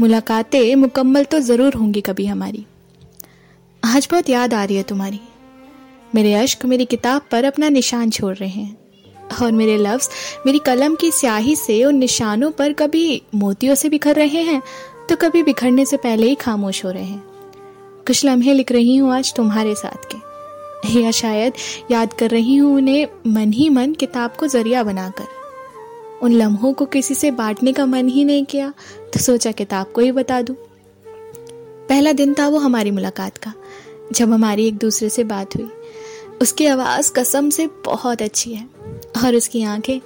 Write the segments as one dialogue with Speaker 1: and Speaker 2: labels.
Speaker 1: मुलाकातें मुकम्मल तो ज़रूर होंगी कभी हमारी। आज बहुत याद आ रही है तुम्हारी। मेरे अश्क, मेरी किताब पर अपना निशान छोड़ रहे हैं। और मेरे लफ्ज़, मेरी कलम की स्याही से उन निशानों पर कभी मोतियों से बिखर रहे हैं तो कभी बिखरने से पहले ही खामोश हो रहे हैं। कुछ लम्हे लिख रही हूँ आज तुम्हारे साथ के। या शायद याद कर रही हूँ उन्हें मन ही मन किताब को ज़रिया बनाकर। उन लम्हों को किसी से बांटने का मन ही नहीं किया तो सोचा किताब को ही बता दूँ। पहला दिन था वो हमारी मुलाकात का, जब हमारी एक दूसरे से बात हुई। उसकी आवाज़ कसम से बहुत अच्छी है, और उसकी आँखें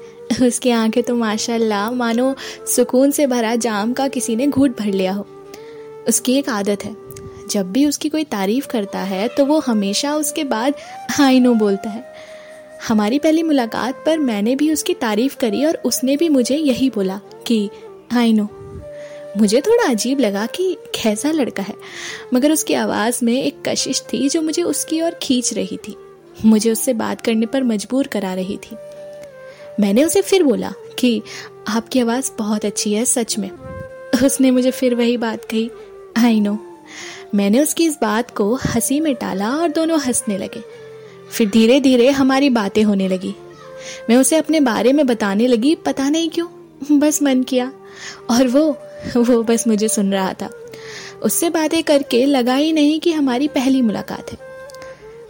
Speaker 1: उसकी आँखें तो माशाल्लाह मानो सुकून से भरा जाम का किसी ने घूट भर लिया हो। उसकी एक आदत है, जब भी उसकी कोई तारीफ़ करता है तो वो हमेशा उसके बाद हाई नो बोलता है। हमारी पहली मुलाकात पर मैंने भी उसकी तारीफ़ करी और उसने भी मुझे यही बोला कि हाई नो। मुझे थोड़ा अजीब लगा कि कैसा लड़का है, मगर उसकी आवाज़ में एक कशिश थी जो मुझे उसकी ओर खींच रही थी। मुझे उससे बात करने पर मजबूर करा रही थी। मैंने उसे फिर बोला कि, आपकी आवाज़ बहुत अच्छी है, सच में। उसने मुझे फिर वही बात कही आई नो। मैंने उसकी इस बात को हँसी में टाला और दोनों हंसने लगे। फिर धीरे धीरे हमारी बातें होने लगी। मैं उसे अपने बारे में बताने लगी, पता नहीं क्यों, बस मन किया। और वो वो बस मुझे सुन रहा था। उससे बातें करके लगा ही नहीं कि हमारी पहली मुलाकात है।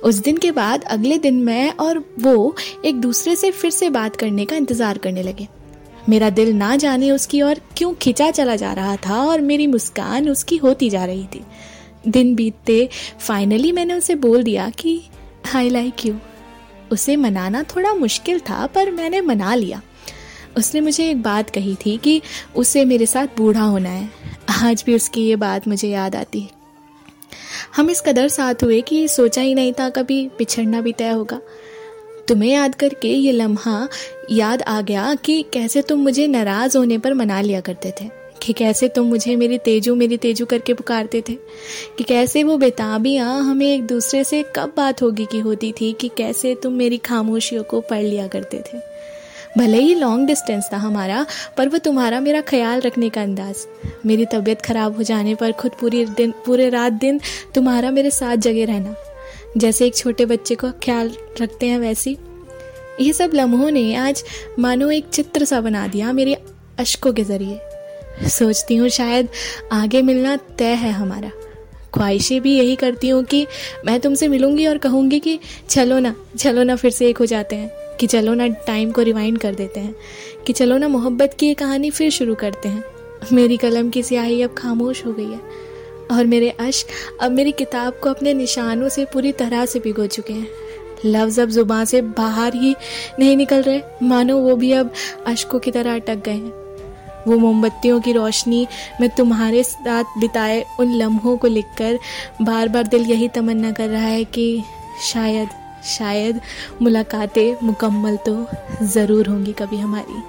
Speaker 1: उस दिन के बाद अगले दिन मैं और वो एक दूसरे से फिर से बात करने का इंतज़ार करने लगे। मेरा दिल ना जाने उसकी ओर क्यों खिंचा चला जा रहा था और मेरी मुस्कान उसकी होती जा रही थी। दिन बीतते फाइनली मैंने उसे बोल दिया कि आई लाइक यू उसे मनाना थोड़ा मुश्किल था, पर मैंने मना लिया। उसने मुझे एक बात कही थी कि उसे मेरे साथ बूढ़ा होना है। आज भी उसकी ये बात मुझे याद आती है। हम इस कदर साथ हुए कि सोचा ही नहीं था कभी पिछड़ना भी तय होगा। तुम्हें याद करके ये लम्हा याद आ गया कि कैसे तुम मुझे नाराज़ होने पर मना लिया करते थे। कि कैसे तुम मुझे मेरी तेजू मेरी तेजू करके पुकारते थे? कि कैसे वो बेताबियाँ हमें एक दूसरे से कब बात होगी की होती थी कि कैसे तुम मेरी खामोशियों को पढ़ लिया करते थे? भले ही लॉन्ग डिस्टेंस था हमारा, पर वो तुम्हारा मेरा ख्याल रखने का अंदाज। मेरी तबीयत ख़राब हो जाने पर खुद पूरी दिन, पूरे रात दिन तुम्हारा मेरे साथ जगे रहना। जैसे एक छोटे बच्चे को ख्याल रखते हैं वैसी। ये सब लम्हों ने आज मानो एक चित्र सा बना दिया मेरे अशकों के ज़रिए। सोचती हूँ शायद आगे मिलना तय है हमारा। ख्वाहिशें भी यही करती हूँ कि मैं तुमसे मिलूँगी और कहूँगी कि चलो ना चलो ना फिर से एक हो जाते हैं, कि चलो ना टाइम को रिवाइंड कर देते हैं, कि चलो ना मोहब्बत की ये कहानी फिर शुरू करते हैं। मेरी कलम की स्याही अब खामोश हो गई है, और मेरे अश्क अब मेरी किताब को अपने निशानों से पूरी तरह से भिगो चुके हैं। लफ्ज़ अब ज़ुबान से बाहर ही नहीं निकल रहे, मानो वो भी अब अशकों की तरह अटक गए हैं। वो मोमबत्तियों की रोशनी में तुम्हारे साथ बिताए उन लम्हों को लिखकर बार बार दिल यही तमन्ना कर रहा है कि शायद शायद मुलाकातें मुकम्मल तो ज़रूर होंगी कभी हमारी।